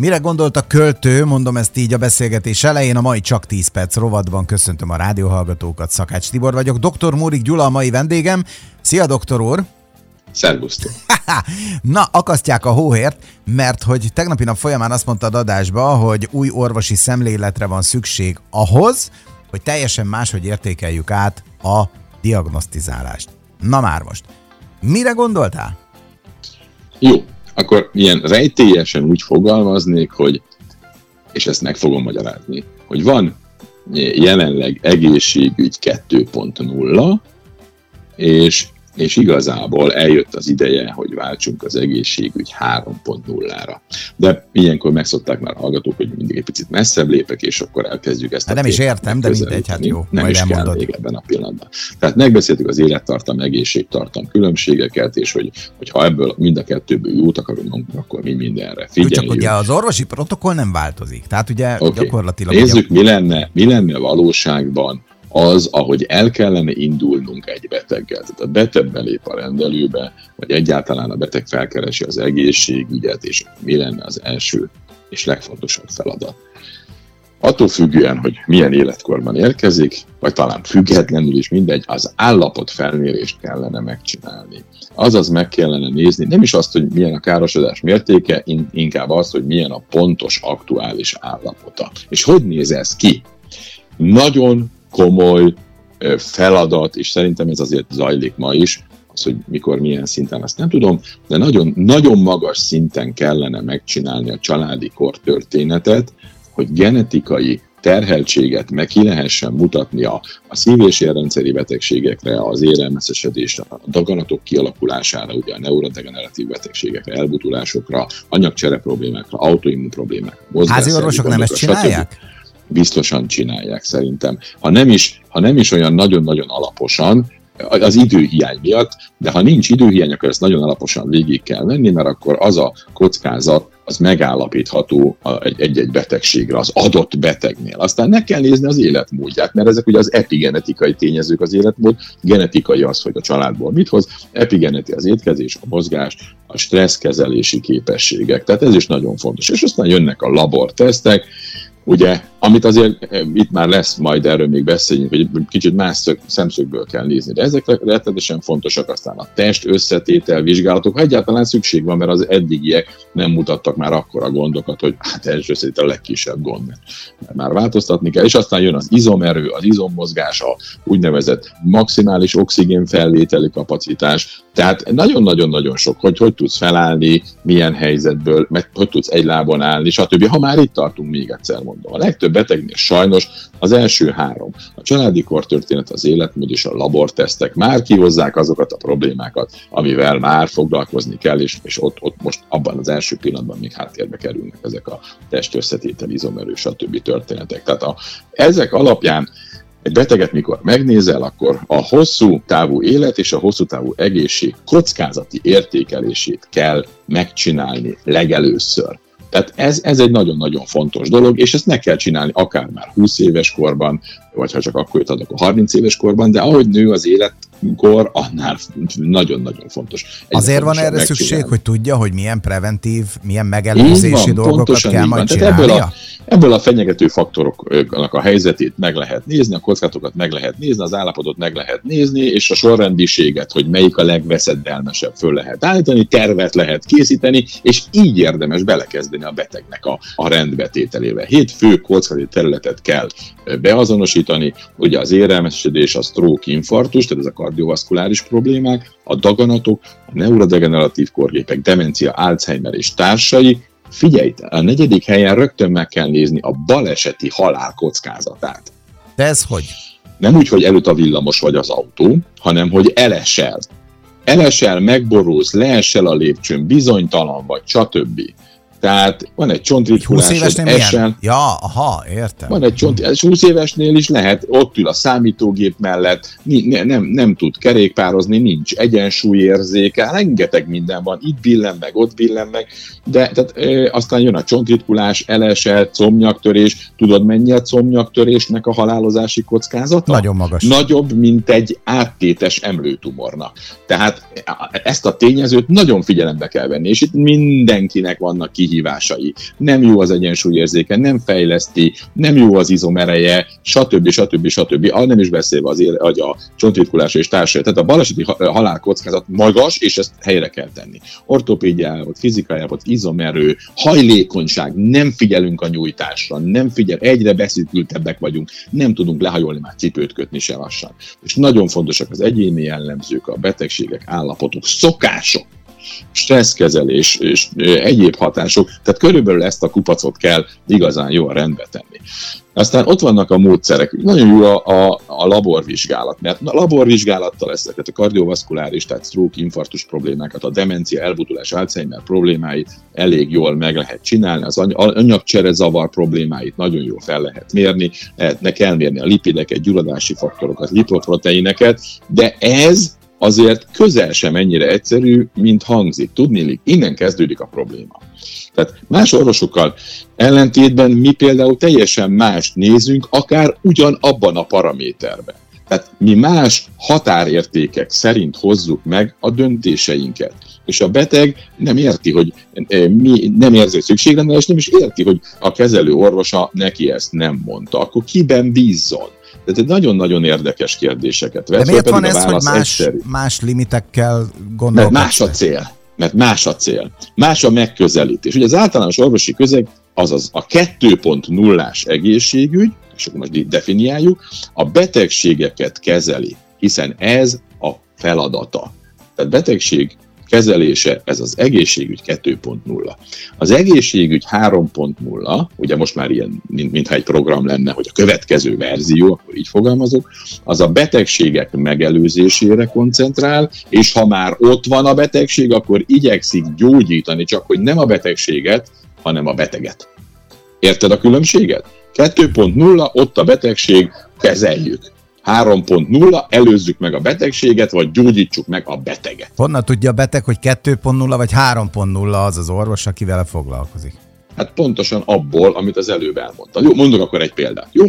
Mire gondolt a költő, mondom ezt így a beszélgetés elején, a mai csak 10 perc rovatban köszöntöm a rádióhallgatókat, Szakács Tibor vagyok. Dr. Múrik Gyula a mai vendégem. Szia, doktor úr! Szervusztok! Na, akasztják a hóhért, mert hogy tegnapi nap folyamán azt mondtad adásba, hogy új orvosi szemléletre van szükség ahhoz, hogy teljesen máshogy értékeljük át a diagnosztizálást. Na már most, mire gondoltál? Jó, akkor ilyen rejtélyesen úgy fogalmaznék, hogy, és ezt meg fogom magyarázni, hogy van jelenleg egészségügy 2.0, és és igazából eljött az ideje, hogy váltsunk az egészségügy 3.0-ra. De ilyenkor megszokták már hallgatók, hogy mindig egy picit messzebb lépek, és akkor elkezdjük ezt. Hát nem is értem, de mindegy, hát jó, nem majd is elmondod. kell még ebben a pillanatban. Tehát megbeszéltük az élettartam, egészségtartam különbségeket, és hogy, hogy ha ebből mind a kettőből jót akarunk, akkor mi mindenre figyeljünk. Csak ugye az orvosi protokoll nem változik. Tehát ugye Oké. gyakorlatilag... Nézzük, ugye, mi lenne, mi lenne valóságban az, ahogy el kellene indulnunk egy beteggel. Tehát a beteg belép a rendelőbe, vagy egyáltalán a beteg felkeresi az egészségügyet, és mi lenne az első és legfontosabb feladat. Attól függően, hogy milyen életkorban érkezik, vagy talán függetlenül is mindegy, az állapot felmérést kellene megcsinálni. Azaz meg kellene nézni, nem is azt, hogy milyen a károsodás mértéke, in- inkább azt, hogy milyen a pontos aktuális állapota. És hogy néz ez ki? Nagyon komoly feladat, és szerintem ez azért zajlik ma is, az, hogy mikor, milyen szinten, azt nem tudom, de nagyon, nagyon magas szinten kellene megcsinálni a családi kortörténetet, hogy genetikai terheltséget meg ki lehessen mutatni a, a szív- és érrendszeri betegségekre, az érelmeszesedésre, a daganatok kialakulására, ugye a neurodegeneratív betegségekre, elbutulásokra, anyagcsere problémákra, autoimmun problémákra, Házi orvosok nem ezt gondokra, stb csinálják? Biztosan csinálják szerintem. Ha nem is, ha nem is olyan nagyon-nagyon alaposan, az időhiány miatt, de ha nincs időhiány, akkor ezt nagyon alaposan végig kell venni, mert akkor az a kockázat, az megállapítható egy-egy betegségre, az adott betegnél. Aztán meg kell nézni az életmódját, mert ezek ugye az epigenetikai tényezők az életmód, genetikai az, hogy a családból mit hoz, epigeneti az étkezés, a mozgás, a stresszkezelési képességek. Tehát ez is nagyon fontos. És aztán jönnek a labortesztek, ugye, amit azért eh, itt már lesz, majd erről még beszéljünk, hogy kicsit más szög, szemszögből kell nézni, de ezek rettenetesen fontosak, aztán a test összetétel vizsgálatok, ha egyáltalán szükség van, mert az eddigiek nem mutattak már akkora gondokat, hogy hát test összetétel a legkisebb gond, mert, már változtatni kell, és aztán jön az izomerő, az izommozgás, a úgynevezett maximális oxigén felvételi kapacitás, tehát nagyon-nagyon-nagyon sok, hogy hogy tudsz felállni, milyen helyzetből, meg hogy tudsz egy lábon állni, stb. Ha már itt tartunk, még egyszer mondom. A legtöbb betegnél sajnos az első három, a családi kortörténet, az életmód és a labortesztek már kihozzák azokat a problémákat, amivel már foglalkozni kell, és, és ott, ott most abban az első pillanatban még háttérbe kerülnek ezek a test összetétel, izomerő, stb. történetek. Tehát a, ezek alapján egy beteget, mikor megnézel, akkor a hosszú távú élet és a hosszú távú egészség kockázati értékelését kell megcsinálni legelőször. Tehát ez, ez egy nagyon-nagyon fontos dolog, és ezt meg kell csinálni akár már 20 éves korban, vagy ha csak akkor jut adok a 30 éves korban, de ahogy nő az életkor, annál nagyon-nagyon fontos. Egyre Azért van erre szükség, hogy tudja, hogy milyen preventív, milyen megelőzési van, dolgokat kell majd van. Tehát ebből csinálnia? a, ebből a fenyegető faktoroknak a helyzetét meg lehet nézni, a kockázatokat meg lehet nézni, az állapotot meg lehet nézni, és a sorrendiséget, hogy melyik a legveszedelmesebb föl lehet állítani, tervet lehet készíteni, és így érdemes belekezdeni a betegnek a, a rendbetételével. Hét fő kockázati területet kell beazonosítani, ugye az érelmesedés, a stroke, infarktus, tehát ez a kardiovaszkuláris problémák, a daganatok, a neurodegeneratív korgépek, demencia, Alzheimer és társai, Figyelj, a negyedik helyen rögtön meg kell nézni a baleseti halál kockázatát. De ez hogy? Nem úgy, hogy előtt a villamos vagy az autó, hanem hogy elesel. Elesel, megborulsz, leesel a lépcsőn, bizonytalan vagy, stb. Tehát van egy Egy 20 csontritkulásod, milyen? Ja, aha, értem. van egy csont, ez 20 évesnél is lehet, ott ül a számítógép mellett, ni- ne, nem, nem tud kerékpározni, nincs egyensúlyérzéke, rengeteg minden van, itt billen meg, ott billen meg, de tehát, ö, aztán jön a csontritkulás, elesett, comnyaktörés, tudod mennyi a comnyaktörésnek a halálozási kockázata? Nagyon magas. Nagyobb, mint egy áttétes emlőtumornak. Tehát ezt a tényezőt nagyon figyelembe kell venni, és itt mindenkinek vannak kihívásai, kihívásai, nem jó az egyensúlyérzéke, nem fejleszti, nem jó az izomereje, stb. stb. stb. Ah, nem is beszélve az éle, a csontritkulás és társai. Tehát a baleseti halálkockázat magas, és ezt helyre kell tenni. Ortopédiájából, fizikájából, izomerő, hajlékonyság, nem figyelünk a nyújtásra, nem figyel, egyre beszűkültebbek vagyunk, nem tudunk lehajolni, már cipőt kötni se lassan. És nagyon fontosak az egyéni jellemzők, a betegségek, állapotok, szokások, stresszkezelés és egyéb hatások, tehát körülbelül ezt a kupacot kell igazán jól rendbe tenni. Aztán ott vannak a módszerek. Nagyon jó a, a, a laborvizsgálat, mert a laborvizsgálattal ezeket a kardiovaszkuláris, tehát stroke, infarktus problémákat, a demencia, elbutulás, Alzheimer problémáit elég jól meg lehet csinálni, az anyagcsere zavar problémáit nagyon jól fel lehet mérni, ne kell mérni a lipideket, gyulladási faktorokat, lipoproteineket, de ez azért közel sem ennyire egyszerű, mint hangzik. Tudni, innen kezdődik a probléma. Tehát más orvosokkal ellentétben mi például teljesen mást nézünk, akár ugyanabban a paraméterben. Tehát mi más határértékek szerint hozzuk meg a döntéseinket. És a beteg nem érti, hogy e, mi nem érzi, hogy nem is érti, hogy a kezelő orvosa neki ezt nem mondta. Akkor kiben bízzon? Tehát nagyon-nagyon érdekes kérdéseket vesz. De miért van ez, hogy más, más limitekkel gondolkodsz? Mert más a cél. Mert más a cél. Más a megközelítés. Ugye az általános orvosi közeg, azaz a 2.0-ás egészségügy, és akkor most definiáljuk, a betegségeket kezeli, hiszen ez a feladata. Tehát betegség kezelése, ez az egészségügy 2.0. Az egészségügy 3.0, ugye most már ilyen, mint, mintha egy program lenne, hogy a következő verzió, akkor így fogalmazok, az a betegségek megelőzésére koncentrál, és ha már ott van a betegség, akkor igyekszik gyógyítani, csak hogy nem a betegséget, hanem a beteget. Érted a különbséget? 2.0, ott a betegség, kezeljük. 3.0, előzzük meg a betegséget, vagy gyógyítsuk meg a beteget. Honnan tudja a beteg, hogy 2.0 vagy 3.0 az az orvos, aki vele foglalkozik? Hát pontosan abból, amit az előbb elmondtam. Jó, mondok akkor egy példát, jó?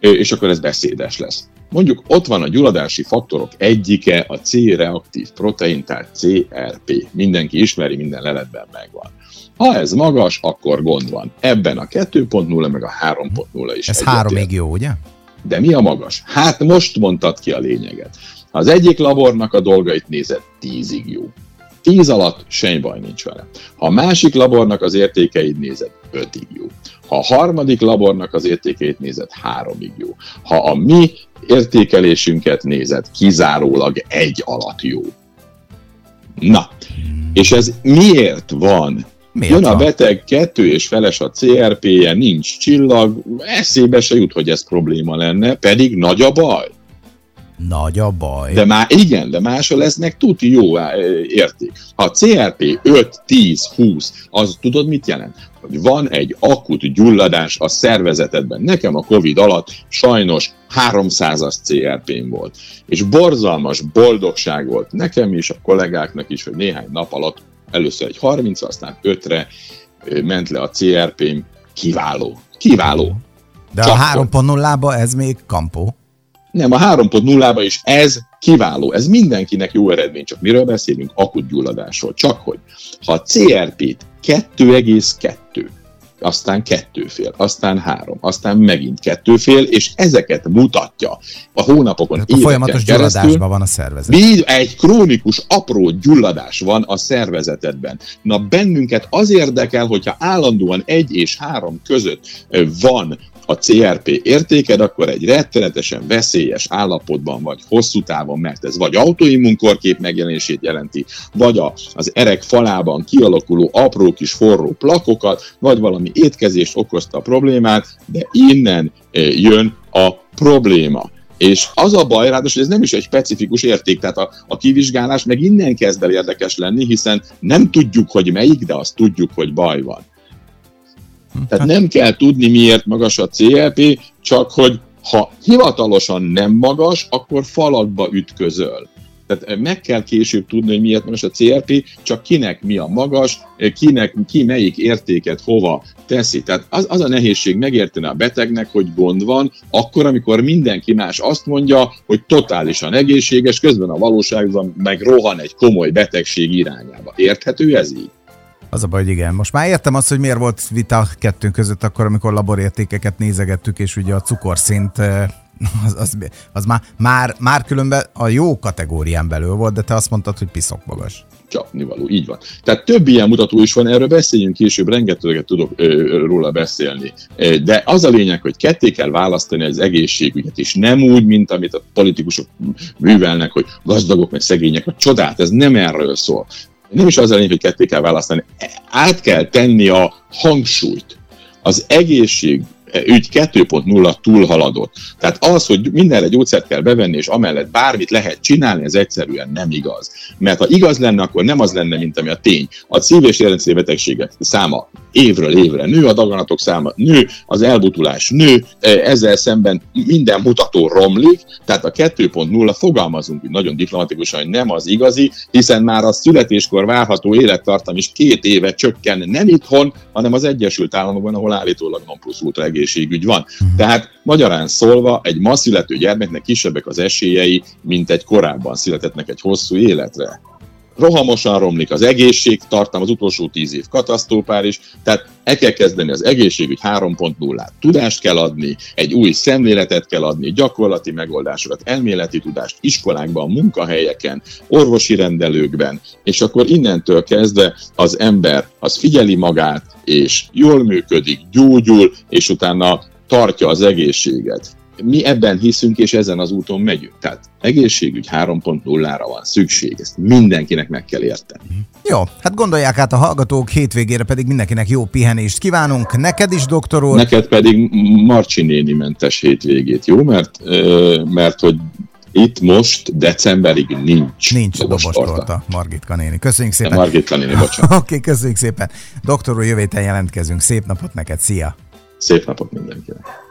És akkor ez beszédes lesz. Mondjuk ott van a gyulladási faktorok egyike, a C-reaktív protein, tehát CRP. Mindenki ismeri, minden leletben megvan. Ha ez magas, akkor gond van. Ebben a 2.0 meg a 3.0 is. Ez három még jó, ugye? De mi a magas? Hát most mondtad ki a lényeget. Az egyik labornak a dolgait nézed, tízig jó. Tíz alatt semmi baj nincs vele. Ha a másik labornak az értékeid nézed, ötig jó. Ha a harmadik labornak az értékeit nézed, háromig jó. Ha a mi értékelésünket nézed, kizárólag egy alatt jó. Na, és ez miért van? Miért Jön a beteg, kettő és feles a CRP-je, nincs csillag, eszébe se jut, hogy ez probléma lenne, pedig nagy a baj. Nagy a baj. De már igen, de máshol lesznek tuti jó érték. Ha a CRP 5, 10, 20, az tudod mit jelent? Hogy van egy akut gyulladás a szervezetedben. Nekem a Covid alatt sajnos 300-as CRP-m volt. És borzalmas boldogság volt nekem is, a kollégáknak is, hogy néhány nap alatt Először egy 30, aztán 5-re ment le a CRP-m. Kiváló. Kiváló. De Csak a 3.0-ba ez még kampó. Nem, a 3.0-ba is ez kiváló. Ez mindenkinek jó eredmény. Csak miről beszélünk? Akut gyulladásról. Csak hogy, ha a CRP-t 2,2 aztán kettőfél, aztán három, aztán megint kettőfél, és ezeket mutatja a hónapokon, Tehát a folyamatos gyulladásban van a szervezet. Így egy krónikus, apró gyulladás van a szervezetedben. Na bennünket az érdekel, hogyha állandóan egy és három között van a CRP értéked, akkor egy rettenetesen veszélyes állapotban vagy hosszú távon, mert ez vagy autoimmunkorkép megjelenését jelenti, vagy a, az erek falában kialakuló apró kis forró plakokat, vagy valami étkezést okozta a problémát, de innen eh, jön a probléma. És az a baj, ráadásul ez nem is egy specifikus érték, tehát a, a kivizsgálás meg innen kezd el érdekes lenni, hiszen nem tudjuk, hogy melyik, de azt tudjuk, hogy baj van. Tehát nem kell tudni, miért magas a CLP, csak hogy ha hivatalosan nem magas, akkor falakba ütközöl. Tehát meg kell később tudni, hogy miért magas a CRP, csak kinek mi a magas, kinek, ki melyik értéket hova teszi. Tehát az, az a nehézség megérteni a betegnek, hogy gond van, akkor, amikor mindenki más azt mondja, hogy totálisan egészséges, közben a valóságban meg rohan egy komoly betegség irányába. Érthető ez így? Az a baj, hogy igen. Most már értem azt, hogy miért volt vita kettőnk között akkor, amikor laborértékeket nézegettük, és ugye a cukorszint az, az, az már, már, már különben a jó kategórián belül volt, de te azt mondtad, hogy piszok magas csapnivaló. Így van. Tehát több ilyen mutató is van, erről beszéljünk később, rengeteget tudok ö, róla beszélni. De az a lényeg, hogy ketté kell választani az egészségügyet, és nem úgy, mint amit a politikusok művelnek, hogy gazdagok meg szegények, a csodát, ez nem erről szól. Nem is az a lényeg, hogy ketté kell választani. Át kell tenni a hangsúlyt. Az egészség ügy 2.0 túlhaladott. Tehát az, hogy mindenre gyógyszert kell bevenni, és amellett bármit lehet csinálni, ez egyszerűen nem igaz. Mert ha igaz lenne, akkor nem az lenne, mint ami a tény. A szív- és érrendszeri betegségek száma évről évre nő, a daganatok száma nő, az elbutulás nő, e, ezzel szemben minden mutató romlik, tehát a 2.0 fogalmazunk nagyon diplomatikusan, hogy nem az igazi, hiszen már a születéskor várható élettartam is két éve csökken nem itthon, hanem az Egyesült Államokban, ahol állítólag non plus ultra egészségügy van. Uh-huh. Tehát magyarán szólva egy ma születő gyermeknek kisebbek az esélyei, mint egy korábban születetnek egy hosszú életre rohamosan romlik az egészség, tartam az utolsó tíz év katasztrópár is, tehát el kell kezdeni az egészségügy 3.0-át. Tudást kell adni, egy új szemléletet kell adni, gyakorlati megoldásokat, elméleti tudást iskolákban, munkahelyeken, orvosi rendelőkben, és akkor innentől kezdve az ember az figyeli magát, és jól működik, gyógyul, és utána tartja az egészséget mi ebben hiszünk, és ezen az úton megyünk. Tehát egészségügy 3.0-ra van szükség, ezt mindenkinek meg kell érteni. Jó, hát gondolják át a hallgatók, hétvégére pedig mindenkinek jó pihenést kívánunk. Neked is, doktor úr? Neked pedig Marcsi néni mentes hétvégét, jó? Mert, mert hogy itt most decemberig nincs. Nincs dobostorta, Margitka néni. Köszönjük szépen. Margitka néni, bocsánat. Oké, okay, köszönjük szépen. Doktor úr, jövő jelentkezünk. Szép napot neked, szia! Szép napot mindenkinek!